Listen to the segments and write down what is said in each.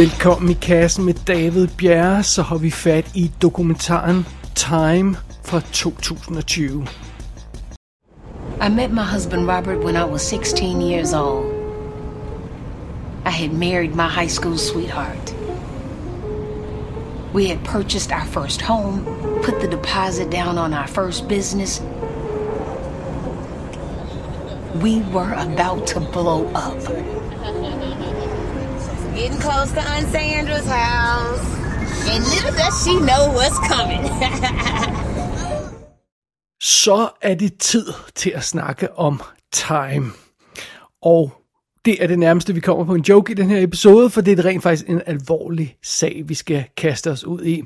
Velkommen i kassen med David Bjerre, så har vi fat i dokumentaren Time fra 2020. I met my husband Robert when I was 16 years old. I had married my high school sweetheart. We had purchased our first home, put the deposit down on our first business. We were about to blow up. Getting close to Aunt Sandra's house. And little does she know what's coming. Så er det tid til at snakke om Time. Og det er det nærmeste, vi kommer på en joke i den her episode, for det er rent faktisk en alvorlig sag, vi skal kaste os ud i.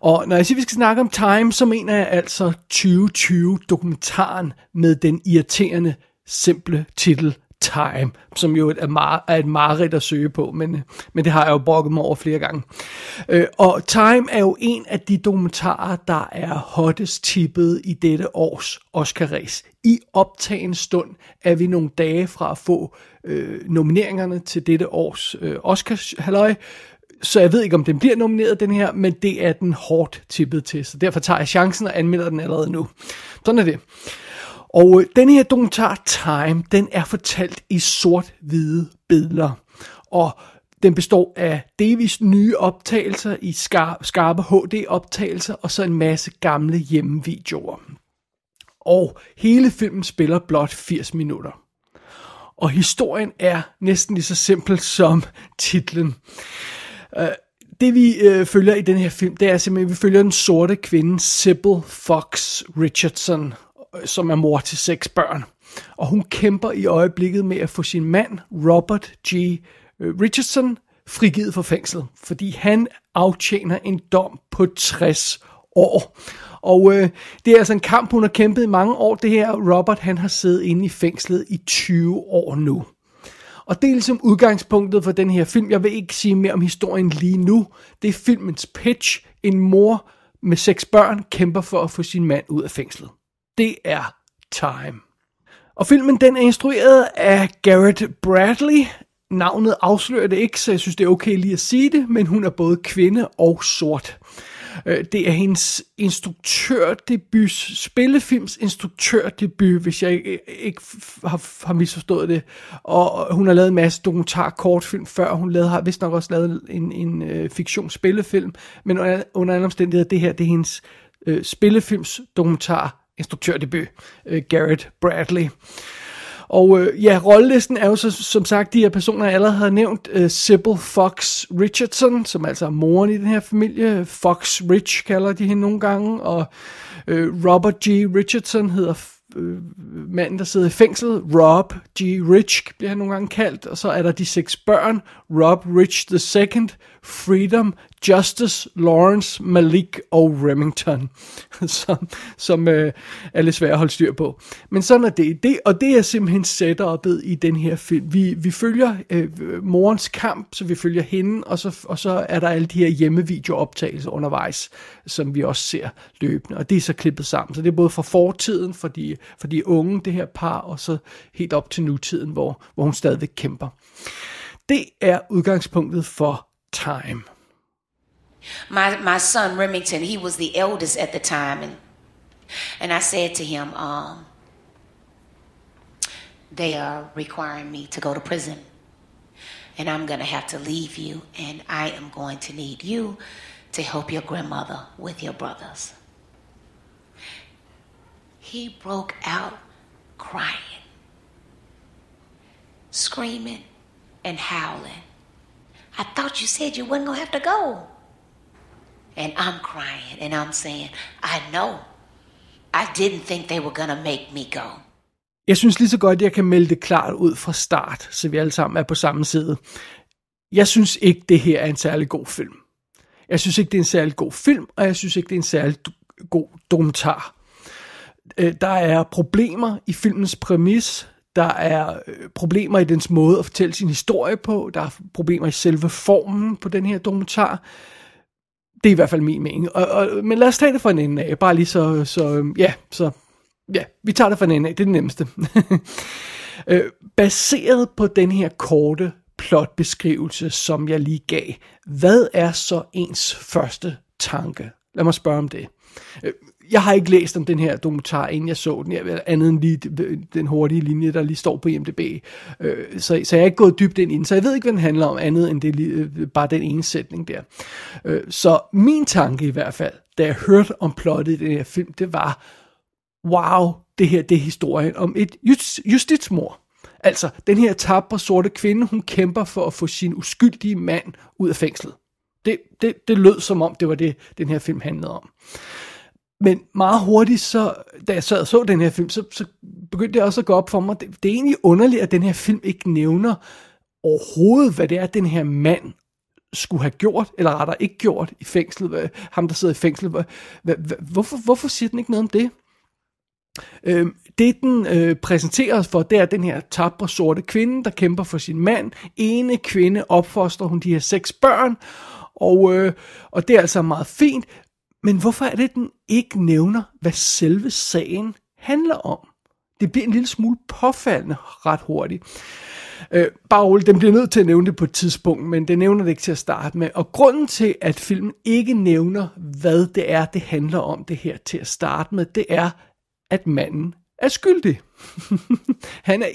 Og når jeg siger, at vi skal snakke om Time, så mener jeg altså 2020-dokumentaren med den irriterende, simple titel Time, som jo er, mar- er et mareridt at søge på, men, men det har jeg jo brokket mig over flere gange. Øh, og Time er jo en af de dokumentarer, der er hottest tippet i dette års Oscar-race. I optagen stund er vi nogle dage fra at få øh, nomineringerne til dette års øh, Oscar-halløj, så jeg ved ikke, om den bliver nomineret, den her, men det er den hårdt tippet til, så derfor tager jeg chancen og anmelder den allerede nu. Sådan er det. Og øh, den her dokumentar Time, den er fortalt i sort-hvide billeder. Og den består af delvis nye optagelser i skarpe HD-optagelser, og så en masse gamle hjemmevideoer. Og hele filmen spiller blot 80 minutter. Og historien er næsten lige så simpel som titlen. Øh, det vi øh, følger i den her film, det er simpelthen, at vi følger den sorte kvinde Sybil Fox Richardson, som er mor til seks børn. Og hun kæmper i øjeblikket med at få sin mand, Robert G. Richardson, frigivet fra fængsel, fordi han aftjener en dom på 60 år. Og øh, det er altså en kamp, hun har kæmpet i mange år. Det her Robert, han har siddet inde i fængslet i 20 år nu. Og det er ligesom udgangspunktet for den her film. Jeg vil ikke sige mere om historien lige nu. Det er filmens pitch. En mor med seks børn kæmper for at få sin mand ud af fængslet. Det er Time. Og filmen den er instrueret af Garrett Bradley. Navnet afslører det ikke, så jeg synes det er okay lige at sige det, men hun er både kvinde og sort. Øh, det er hendes instruktørdebut, spillefilms instruktørdebut, hvis jeg ikke har, har misforstået det. Og hun har lavet en masse dokumentar kortfilm før. Hun lavede, har vist nok også lavet en, en uh, fiktionsspillefilm, men under, under andre omstændigheder, det her det er hendes øh, uh, spillefilms dokumentar instruktørdebut, øh, Garrett Bradley. Og øh, ja, rollelisten er jo så, som sagt, de her personer, jeg allerede har nævnt. Øh, Sybil Fox Richardson, som altså er moren i den her familie. Fox Rich kalder de hende nogle gange. Og øh, Robert G. Richardson hedder øh, manden, der sidder i fængsel. Rob G. Rich bliver han nogle gange kaldt. Og så er der de seks børn. Rob Rich II, Freedom, Justice, Lawrence, Malik og Remington, som, som øh, er lidt svært at holde styr på. Men sådan er det. det og det er simpelthen setup'et i den her film. Vi, vi følger øh, morens kamp, så vi følger hende, og så, og så er der alle de her hjemmevideooptagelser undervejs, som vi også ser løbende. Og det er så klippet sammen. Så det er både fra fortiden, for de, for de unge, det her par, og så helt op til nutiden, hvor, hvor hun stadigvæk kæmper. Det er udgangspunktet for Time. My my son Remington, he was the eldest at the time, and and I said to him, um, they are requiring me to go to prison, and I'm gonna have to leave you, and I am going to need you to help your grandmother with your brothers. He broke out crying, screaming, and howling. I thought you said you wasn't gonna have to go. And I'm crying and I'm saying, I know. I didn't think they were gonna make me go. Jeg synes lige så godt, at jeg kan melde det klart ud fra start, så vi alle sammen er på samme side. Jeg synes ikke, det her er en særlig god film. Jeg synes ikke, det er en særlig god film, og jeg synes ikke, det er en særlig god dokumentar. Øh, der er problemer i filmens præmis, der er øh, problemer i dens måde at fortælle sin historie på, der er problemer i selve formen på den her dokumentar. Det er i hvert fald min mening. Og, og, men lad os tage det fra en ende af, bare lige så, så øhm, ja, så ja, vi tager det fra en ende af, det er det nemmeste. øh, baseret på den her korte plotbeskrivelse, som jeg lige gav, hvad er så ens første tanke? Lad mig spørge om det. Øh, jeg har ikke læst om den her dokumentar, inden jeg så den, jeg, andet end lige den hurtige linje, der lige står på IMDb. Øh, så, så jeg er ikke gået dybt ind i den, så jeg ved ikke, hvad den handler om, andet end det, øh, bare den ene sætning der. Øh, Så min tanke i hvert fald, da jeg hørte om plottet i den her film, det var, wow, det her det er historien om et justitsmor. Altså, den her tabre sorte kvinde, hun kæmper for at få sin uskyldige mand ud af fængslet. Det, det, det lød som om, det var det, den her film handlede om. Men meget hurtigt, så, da jeg sad og så den her film, så, så begyndte det også at gå op for mig. Det, det er egentlig underligt, at den her film ikke nævner overhovedet, hvad det er, den her mand skulle have gjort, eller rettere ikke gjort i fængslet. Ham, der sidder i fængslet. Hvorfor, hvorfor siger den ikke noget om det? Øh, det den øh, præsenterer os for, det er den her tabre sorte kvinde, der kæmper for sin mand. Ene kvinde opfostrer hun de her seks børn, og, øh, og det er altså meget fint. Men hvorfor er det, den ikke nævner, hvad selve sagen handler om? Det bliver en lille smule påfaldende ret hurtigt. Øh, bare roligt, den bliver nødt til at nævne det på et tidspunkt, men den nævner det ikke til at starte med. Og grunden til, at filmen ikke nævner, hvad det er, det handler om det her til at starte med, det er, at manden er skyldig. han er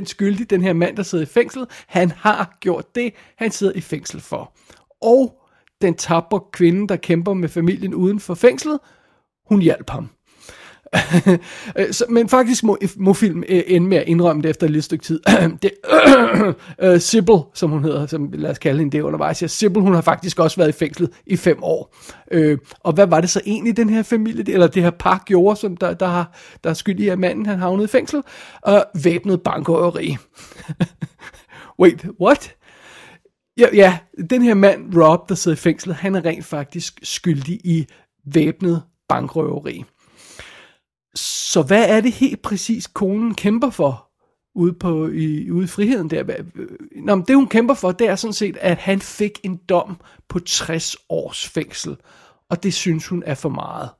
100% skyldig, den her mand, der sidder i fængsel. Han har gjort det, han sidder i fængsel for. Og den tabre kvinde, der kæmper med familien uden for fængslet, hun hjalp ham. så, men faktisk må, må film øh, ende med at indrømme det efter et lille stykke tid. det, uh, som hun hedder, som lad os kalde hende det undervejs, ja, Sibyl, hun har faktisk også været i fængslet i fem år. Øh, og hvad var det så egentlig, den her familie, eller det her par gjorde, som der, der, har, der er skyld i, at manden han havnede i fængsel? Og væbnet bankrøveri. Wait, what? Ja, ja, den her mand, Rob, der sidder i fængslet, han er rent faktisk skyldig i væbnet bankrøveri. Så hvad er det helt præcis, konen kæmper for ude, på, i, ude i friheden der? Øh, nå, men det hun kæmper for, det er sådan set, at han fik en dom på 60 års fængsel. Og det synes hun er for meget.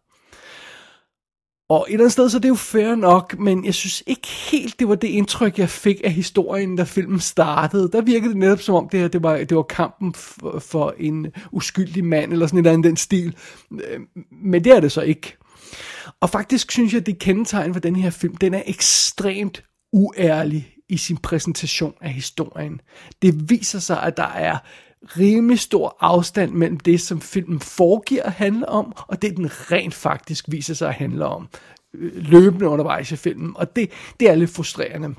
Og et eller andet sted, så det er jo fair nok, men jeg synes ikke helt, det var det indtryk, jeg fik af historien, da filmen startede. Der virkede det netop som om, det her det var, det var kampen for, for en uskyldig mand, eller sådan et eller andet den stil. Øh, men det er det så ikke. Og faktisk synes jeg, det kendetegn for den her film, den er ekstremt uærlig i sin præsentation af historien. Det viser sig, at der er rimelig stor afstand mellem det, som filmen foregiver at handle om, og det, den rent faktisk viser sig at handle om øh, løbende undervejs i filmen. Og det, det er lidt frustrerende.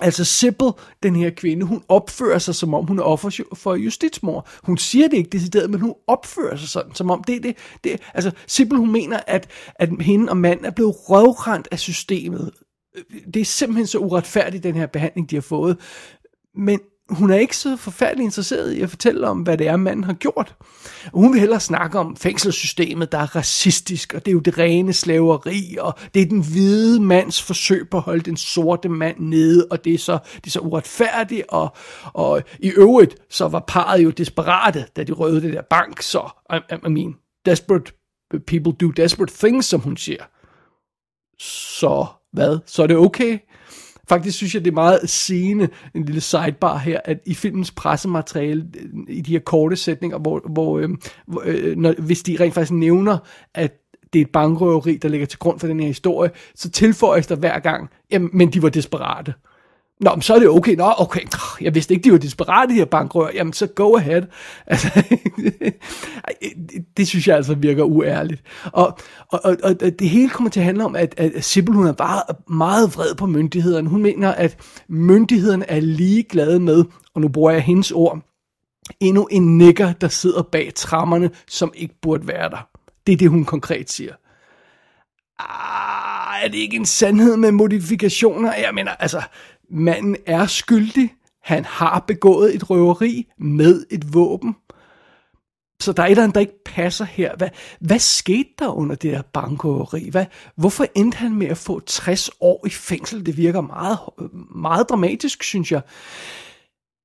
Altså Sibyl, den her kvinde, hun opfører sig, som om hun er offer for justitsmor. Hun siger det ikke decideret, men hun opfører sig sådan, som om det det. det altså Sibyl, hun mener, at, at hende og manden er blevet røvrendt af systemet. Øh, det er simpelthen så uretfærdigt, den her behandling, de har fået. Men hun er ikke så forfærdelig interesseret i at fortælle om, hvad det er, manden har gjort. Og hun vil hellere snakke om fængselssystemet, der er racistisk, og det er jo det rene slaveri, og det er den hvide mands forsøg på at holde den sorte mand nede, og det er så, det er så uretfærdigt, og, og i øvrigt, så var parret jo desperate, da de røvede det der bank, så, I, I mean, desperate people do desperate things, som hun siger. Så hvad? Så er det okay? Faktisk synes jeg, det er meget sigende, en lille sidebar her, at i filmens pressemateriale, øh, i de her korte sætninger, hvor, hvor, øh, hvor øh, når, hvis de rent faktisk nævner, at det er et bankrøveri, der ligger til grund for den her historie, så tilføjes der hver gang, jamen, men de var desperate. Nå, men så er det okay. Nå, okay. Jeg vidste ikke, de var desperate, de her bankrøver. Jamen, så go ahead. Altså, det synes jeg altså virker uærligt. Og, og, og, og det hele kommer til at handle om, at, at Sibyl, hun er bare meget vred på myndighederne. Hun mener, at myndighederne er ligeglade med, og nu bruger jeg hendes ord, endnu en nigger, der sidder bag trammerne, som ikke burde være der. Det er det, hun konkret siger. Ah, er det ikke en sandhed med modifikationer? Jeg mener, altså, Manden er skyldig. Han har begået et røveri med et våben. Så der er et eller andet, der ikke passer her. Hvad, hvad skete der under det her bankrøveri? Hvad, hvorfor endte han med at få 60 år i fængsel? Det virker meget, meget dramatisk, synes jeg.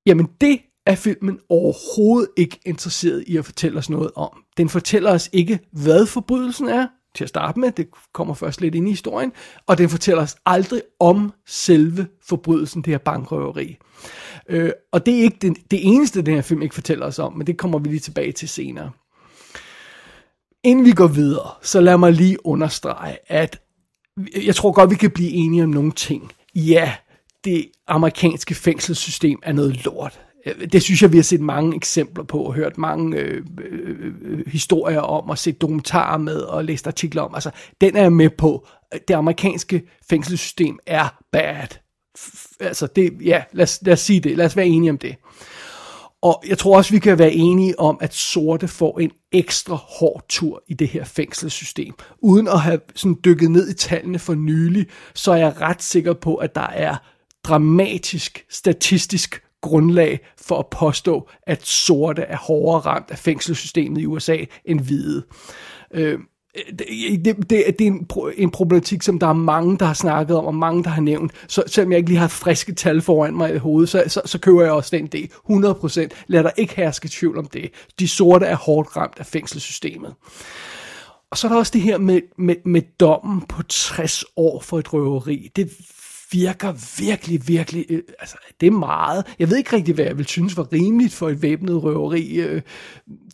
Jamen det er filmen overhovedet ikke interesseret i at fortælle os noget om. Den fortæller os ikke, hvad forbrydelsen er til at starte med. Det kommer først lidt ind i historien. Og den fortæller os aldrig om selve forbrydelsen, det her bankrøveri. Øh, og det er ikke det, det eneste, den her film ikke fortæller os om, men det kommer vi lige tilbage til senere. Inden vi går videre, så lad mig lige understrege, at jeg tror godt, vi kan blive enige om nogle ting. Ja, det amerikanske fængselssystem er noget lort. Øh, det synes jeg, vi har set mange eksempler på, og hørt mange øh øh, øh, øh, historier om, og set dokumentarer med, og læst artikler om. Altså, den er jeg med på. Det amerikanske fængselssystem er bad. F- altså, det, ja, lad os, lad os sige det. Lad os være enige om det. Og jeg tror også, vi kan være enige om, at sorte får en ekstra hård tur i det her fængselssystem. Uden at have sådan dykket ned i tallene for nylig, så er jeg ret sikker på, at der er dramatisk statistisk grundlag for at påstå, at sorte er hårdere ramt af fængselssystemet i USA end hvide. Øh, det, det, det, det er en, en problematik, som der er mange, der har snakket om, og mange, der har nævnt. Så selvom jeg ikke lige har friske tal foran mig i hovedet, så, så, så køber jeg også den del. 100%. Lad der ikke herske tvivl om det. De sorte er hårdt ramt af fængselssystemet. Og så er der også det her med, med, med dommen på 60 år for et røveri. Det virker virkelig, virkelig, øh, altså det er meget. Jeg ved ikke rigtig, hvad jeg vil synes var rimeligt for et væbnet røveri. Øh,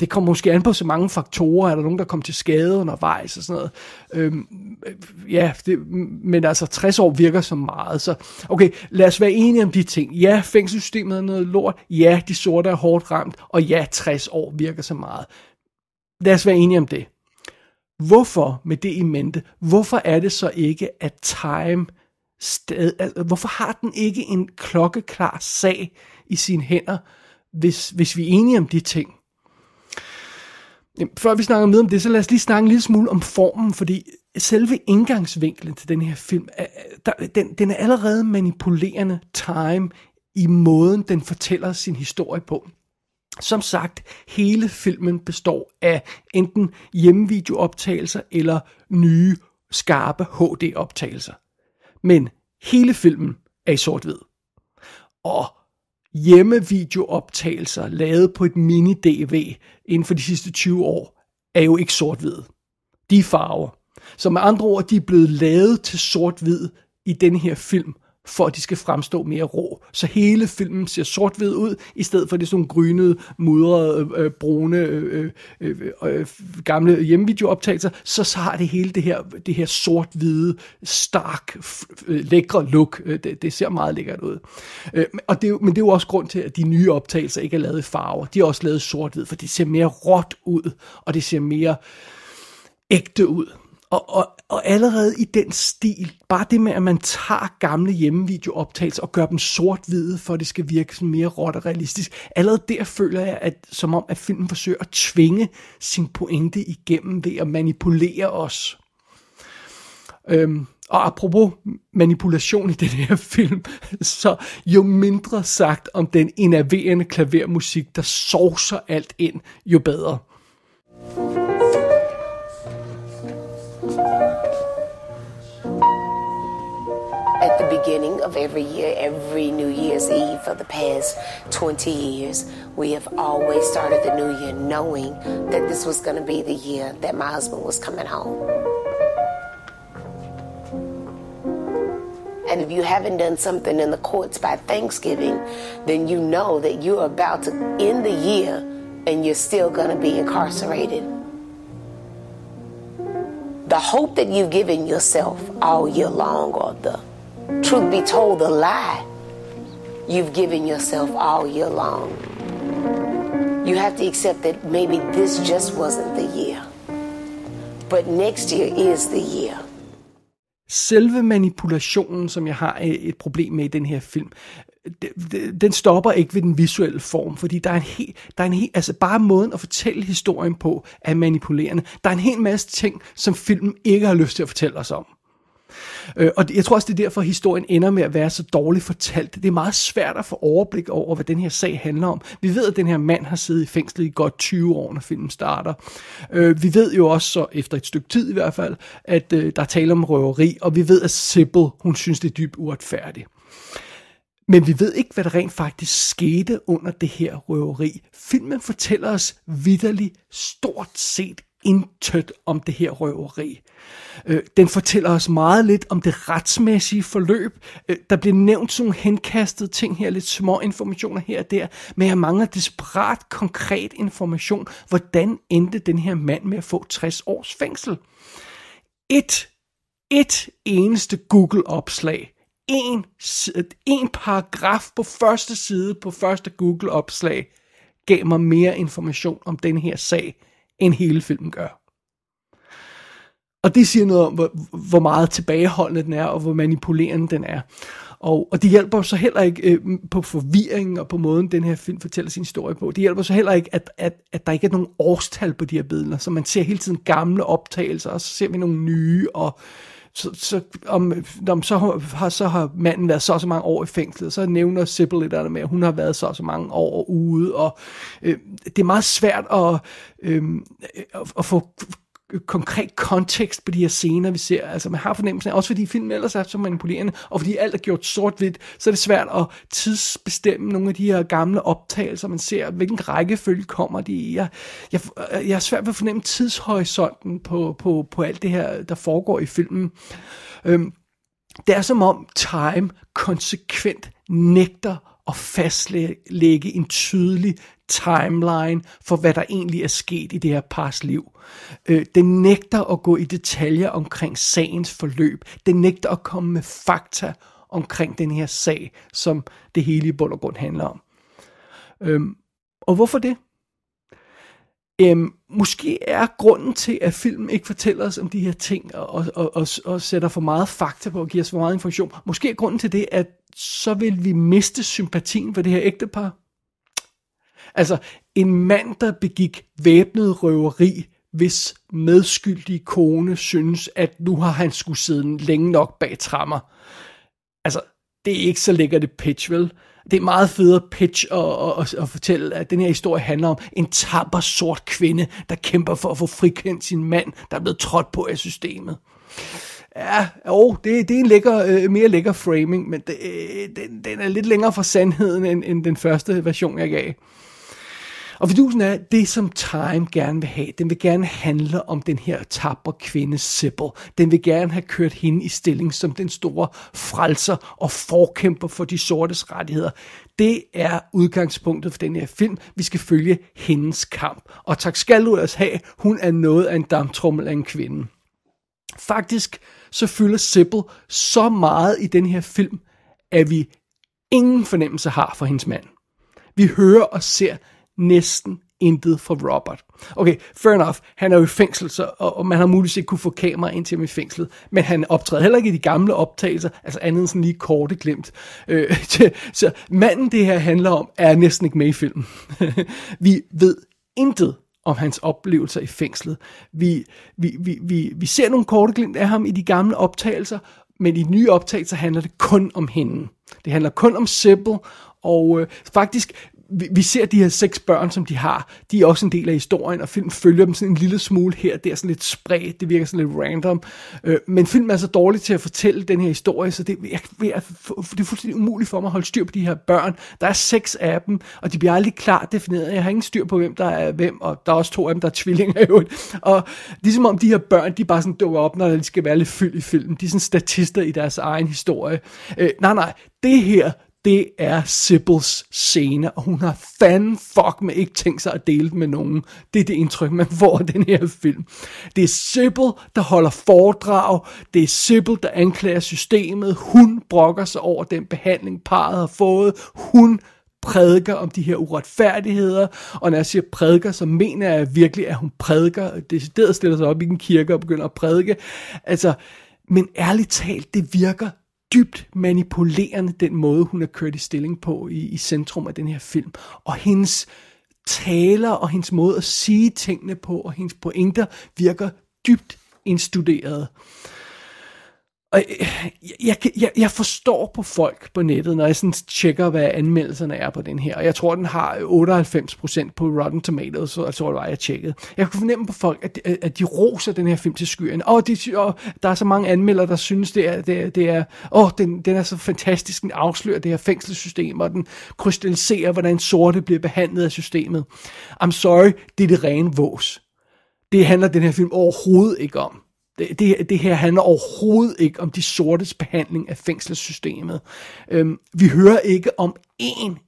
det kommer måske an på så mange faktorer. Er der nogen, der kommer til skade undervejs og sådan noget? Øhm, øh, ja, det, men altså 60 år virker så meget. Så okay, lad os være enige om de ting. Ja, fængselssystemet er noget lort. Ja, de sorte er hårdt ramt. Og ja, 60 år virker så meget. Lad os være enige om det. Hvorfor, med det i mente, hvorfor er det så ikke, at Time sted, altså, hvorfor har den ikke en klokkeklar sag i sine hænder, hvis, hvis vi er enige om de ting? Jamen, før vi snakker mere om det, så lad os lige snakke en lille smule om formen, fordi selve indgangsvinklen til den her film, er, der, den, den er allerede manipulerende time i måden, den fortæller sin historie på. Som sagt, hele filmen består af enten hjemmevideooptagelser eller nye, skarpe HD-optagelser. Men hele filmen er i sort-hvid. Og hjemmevideooptagelser lavet på et mini-DV inden for de sidste 20 år, er jo ikke sort-hvid. De er farver. Så med andre ord, de er blevet lavet til sort-hvid i den her film, for at de skal fremstå mere rå. Så hele filmen ser sort-hvid ud, i stedet for det sådan grynede, mudrede, øh, øh, brune, øh, øh, øh, øh gamle hjemmevideooptagelser, så, så har det hele det her, det her sort-hvide, stark, øh, lækre look. Øh, det, det ser meget lækkert ud. Øh, og det, men det er jo også grund til, at de nye optagelser ikke er lavet i farver. De er også lavet sort-hvid, for det ser mere råt ud, og det ser mere ægte ud. Og, og, og allerede i den stil, bare det med, at man tager gamle hjemmevideooptagelser og gør dem sort-hvide, for at det skal virke sådan mere råt og realistisk, allerede der føler jeg, at som om, at filmen forsøger at tvinge sin pointe igennem ved at manipulere os. Øhm, og apropos manipulation i den her film, så jo mindre sagt om den enerverende klavermusik, der sovser alt ind, jo bedre. thank you beginning of every year, every New Year's Eve for the past 20 years, we have always started the new year knowing that this was going to be the year that my husband was coming home. And if you haven't done something in the courts by Thanksgiving, then you know that you're about to end the year and you're still going to be incarcerated. The hope that you've given yourself all year long, or the truth be told, the lie you've given yourself all year long, you have to accept that maybe this just wasn't the year. But next year is the year. selve manipulationen, som jeg har øh, et problem med i den her film, den stopper ikke ved den visuelle form, fordi der er en helt, der er en helt, altså bare måden at fortælle historien på er manipulerende. Der er en hel masse ting, som filmen ikke har lyst til at fortælle os om. Øh, og jeg tror også, det er derfor, at historien ender med at være så dårligt fortalt. Det er meget svært at få overblik over, hvad den her sag handler om. Vi ved, at den her mand har siddet i fængsel i godt 20 år, når filmen starter. Øh, vi ved jo også, så efter et stykke tid i hvert fald, at øh, der er tale om røveri, og vi ved, at Sibyl, hun synes, det er dybt uretfærdigt. Men vi ved ikke, hvad der rent faktisk skete under det her røveri. Filmen fortæller os vidderligt stort set intet om det her røveri. Øh, den fortæller os meget lidt om det retsmæssige forløb. Øh, der bliver nævnt sådan nogle henkastede ting her, lidt små informationer her og der, men jeg mangler desperat konkret information. Hvordan endte den her mand med at få 60 års fængsel? Et, et eneste Google-opslag en, en paragraf på første side på første Google-opslag gav mig mere information om den her sag, end hele filmen gør. Og det siger noget om, hvor, hvor meget tilbageholdende den er, og hvor manipulerende den er. Og, og det hjælper så heller ikke øh, på forvirringen og på måden, den her film fortæller sin historie på. Det hjælper så heller ikke, at, at, at der ikke er nogen årstal på de her billeder. Så man ser hele tiden gamle optagelser, og så ser vi nogle nye, og så, så, om, om, så, har, så har manden været så og så mange år i fængslet, så nævner Sibyl lidt andet med, at hun har været så og så mange år ude, og øh, det er meget svært at, øh, at, at få konkret kontekst på de her scener, vi ser. Altså man har fornemmelsen af, også fordi filmen ellers er så manipulerende, og fordi alt er gjort sort-hvidt, så er det svært at tidsbestemme nogle af de her gamle optagelser, man ser, hvilken rækkefølge kommer de i. Jeg, jeg, jeg er svært ved at fornemme tidshorisonten på, på, på alt det her, der foregår i filmen. Øhm, det er som om Time konsekvent nægter at fastlægge en tydelig timeline for, hvad der egentlig er sket i det her pars liv. Øh, den nægter at gå i detaljer omkring sagens forløb. Den nægter at komme med fakta omkring den her sag, som det hele i bund og grund handler om. Øhm, og hvorfor det? Øhm, måske er grunden til, at filmen ikke fortæller os om de her ting, og, og, og, og sætter for meget fakta på, og giver os for meget information. Måske er grunden til det, at så vil vi miste sympatien for det her ægtepar. Altså, en mand, der begik væbnet røveri, hvis medskyldige kone synes, at nu har han skulle sidde længe nok bag trammer. Altså, det er ikke så lækkert det pitch, vel? Det er meget federe pitch at, at, at fortælle, at den her historie handler om en tapper sort kvinde, der kæmper for at få frikendt sin mand, der er blevet trådt på af systemet. Ja, jo, det, det er en lækker, øh, mere lækker framing, men det, øh, den, den er lidt længere fra sandheden end, end den første version, jeg gav. Og fidusen er, det som Time gerne vil have, den vil gerne handle om den her tabre kvinde Sibyl. Den vil gerne have kørt hende i stilling som den store frelser og forkæmper for de sortes rettigheder. Det er udgangspunktet for den her film. Vi skal følge hendes kamp. Og tak skal du ellers have, hun er noget af en damtrummel af en kvinde. Faktisk så fylder Sibyl så meget i den her film, at vi ingen fornemmelse har for hendes mand. Vi hører og ser næsten intet for Robert. Okay, fair enough, han er jo i fængsel, så, og, og man har muligvis ikke kunne få kamera ind til ham i fængslet, men han optræder heller ikke i de gamle optagelser, altså andet end sådan lige korte glemt. Øh, så manden det her handler om, er næsten ikke med i filmen. vi ved intet om hans oplevelser i fængslet. Vi, vi, vi, vi, vi ser nogle korte glimt af ham i de gamle optagelser, men i de nye optagelser handler det kun om hende. Det handler kun om Sybil, og øh, faktisk vi, vi ser de her seks børn, som de har, de er også en del af historien, og filmen følger dem sådan en lille smule her, det er sådan lidt spredt, det virker sådan lidt random, øh, men filmen er så dårlig til at fortælle den her historie, så det, jeg, jeg, det er fuldstændig umuligt for mig at holde styr på de her børn. Der er seks af dem, og de bliver aldrig klart defineret. Jeg har ingen styr på, hvem der er hvem, og der er også to af dem, der er tvillinger i øvrigt. Og det er som om de her børn, de bare sådan dukker op, når de skal være lidt fyldt i filmen. De er sådan statister i deres egen historie. Øh, nej, nej, det her, det er Sibbles scene, og hun har fanden fuck med ikke tænkt sig at dele med nogen. Det er det indtryk, man får af den her film. Det er Sibyl, der holder foredrag. Det er Sibyl, der anklager systemet. Hun brokker sig over den behandling, parret har fået. Hun prædiker om de her uretfærdigheder, og når jeg siger prædiker, så mener jeg virkelig, at hun prædiker, decideret stiller sig op i en kirke og begynder at prædike. Altså, men ærligt talt, det virker dybt manipulerende, den måde, hun er kørt i stilling på i, i centrum af den her film. Og hendes taler og hendes måde at sige tingene på, og hendes pointer virker dybt indstuderet. Og øh, jeg, jeg, jeg forstår på folk på nettet, når jeg sådan tjekker, hvad anmeldelserne er på den her. Og jeg tror, den har øh, 98% på Rotten Tomatoes, så altså, jeg tror, det var, jeg tjekkede. Jeg kunne fornemme på folk, at, øh, at de roser den her film til skyen. Og, de, og der er så mange anmeldere, der synes, det er, det er, det er åh, den, den er så fantastisk, den afslører det her fængselssystem, og den krystalliserer, hvordan sorte bliver behandlet af systemet. I'm sorry, det er det rene vås Det handler den her film overhovedet ikke om. Det, det, det her handler overhovedet ikke om de sortes behandling af fængselssystemet. Øhm, vi hører ikke om en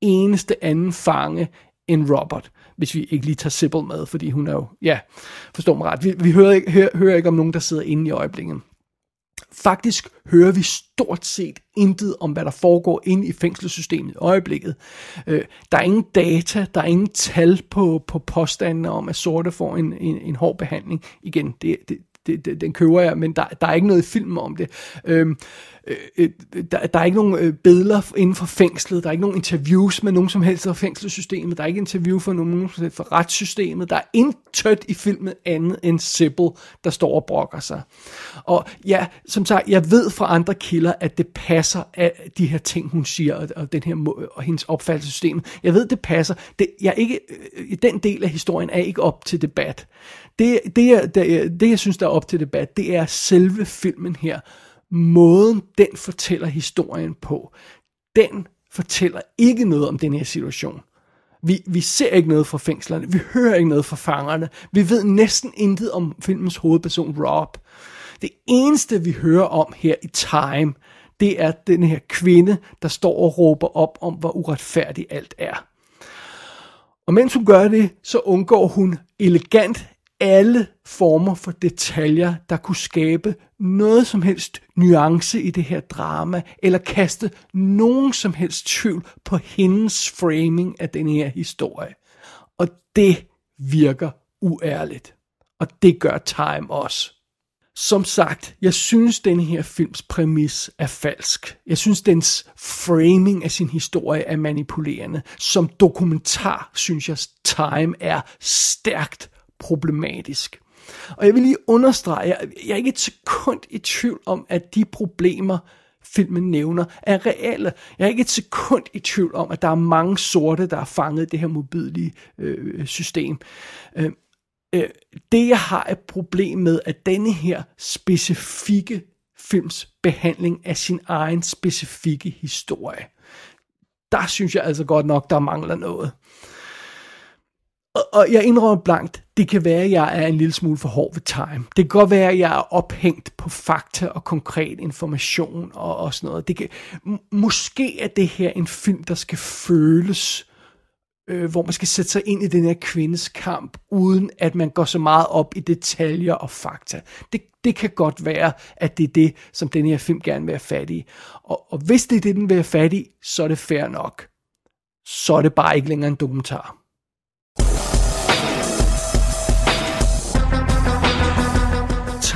eneste anden fange end Robert, hvis vi ikke lige tager Sibyl med, fordi hun er jo, ja, forstår mig ret. Vi, vi hører, ikke, hører, hører ikke om nogen, der sidder inde i øjeblikket. Faktisk hører vi stort set intet om, hvad der foregår inde i fængselssystemet i øjeblikket. Øh, der er ingen data, der er ingen tal på, på påstandene om, at sorte får en, en, en hård behandling. Igen, det, det, det, det, den køber jeg, men der, der er ikke noget i film om det. Øhm, Øh, øh, der, der er ikke nogen øh, billeder inden for fængslet, der er ikke nogen interviews med nogen som helst fra fængselssystemet, der er ikke interview for nogen som fra retssystemet, der er intet i filmen andet end Sibyl, der står og brokker sig. Og ja, som sagt, jeg ved fra andre kilder, at det passer af de her ting, hun siger, og, og den her og hendes opfattelsessystem. Jeg ved, det passer. Det, jeg ikke, øh, den del af historien er ikke op til debat. Det, det, jeg, det, det, jeg synes, der er op til debat, det er selve filmen her. Måden, den fortæller historien på. Den fortæller ikke noget om den her situation. Vi, vi ser ikke noget fra fængslerne, vi hører ikke noget fra fangerne, vi ved næsten intet om filmens hovedperson Rob. Det eneste, vi hører om her i Time, det er den her kvinde, der står og råber op om, hvor uretfærdigt alt er. Og mens hun gør det, så undgår hun elegant alle former for detaljer, der kunne skabe noget som helst nuance i det her drama, eller kaste nogen som helst tvivl på hendes framing af den her historie. Og det virker uærligt. Og det gør Time også. Som sagt, jeg synes, den her films præmis er falsk. Jeg synes, dens framing af sin historie er manipulerende. Som dokumentar synes jeg, Time er stærkt problematisk. Og jeg vil lige understrege, jeg, jeg er ikke et sekund i tvivl om, at de problemer, filmen nævner, er reelle. Jeg er ikke et sekund i tvivl om, at der er mange sorte, der er fanget i det her mobilige øh, system. Øh, øh, det jeg har et problem med, at denne her specifikke films behandling af sin egen specifikke historie, der synes jeg altså godt nok, der mangler noget. Og, og jeg indrømmer blankt, det kan være, at jeg er en lille smule for hård ved time. Det kan godt være, at jeg er ophængt på fakta og konkret information og, og sådan noget. Det kan, måske er det her en film, der skal føles, øh, hvor man skal sætte sig ind i den her kvindes kamp, uden at man går så meget op i detaljer og fakta. Det, det kan godt være, at det er det, som den her film gerne vil have fat i. Og, og hvis det er det, den vil have fat i, så er det fair nok. Så er det bare ikke længere en dokumentar.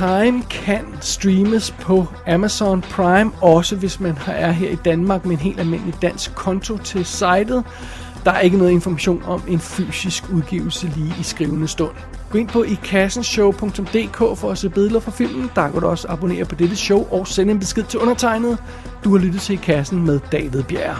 Time kan streames på Amazon Prime, også hvis man er her i Danmark med en helt almindelig dansk konto til sitet. Der er ikke noget information om en fysisk udgivelse lige i skrivende stund. Gå ind på ikassenshow.dk for at se billeder fra filmen. Der kan du også abonnere på dette show og sende en besked til undertegnet. Du har lyttet til I Kassen med David Bjerg.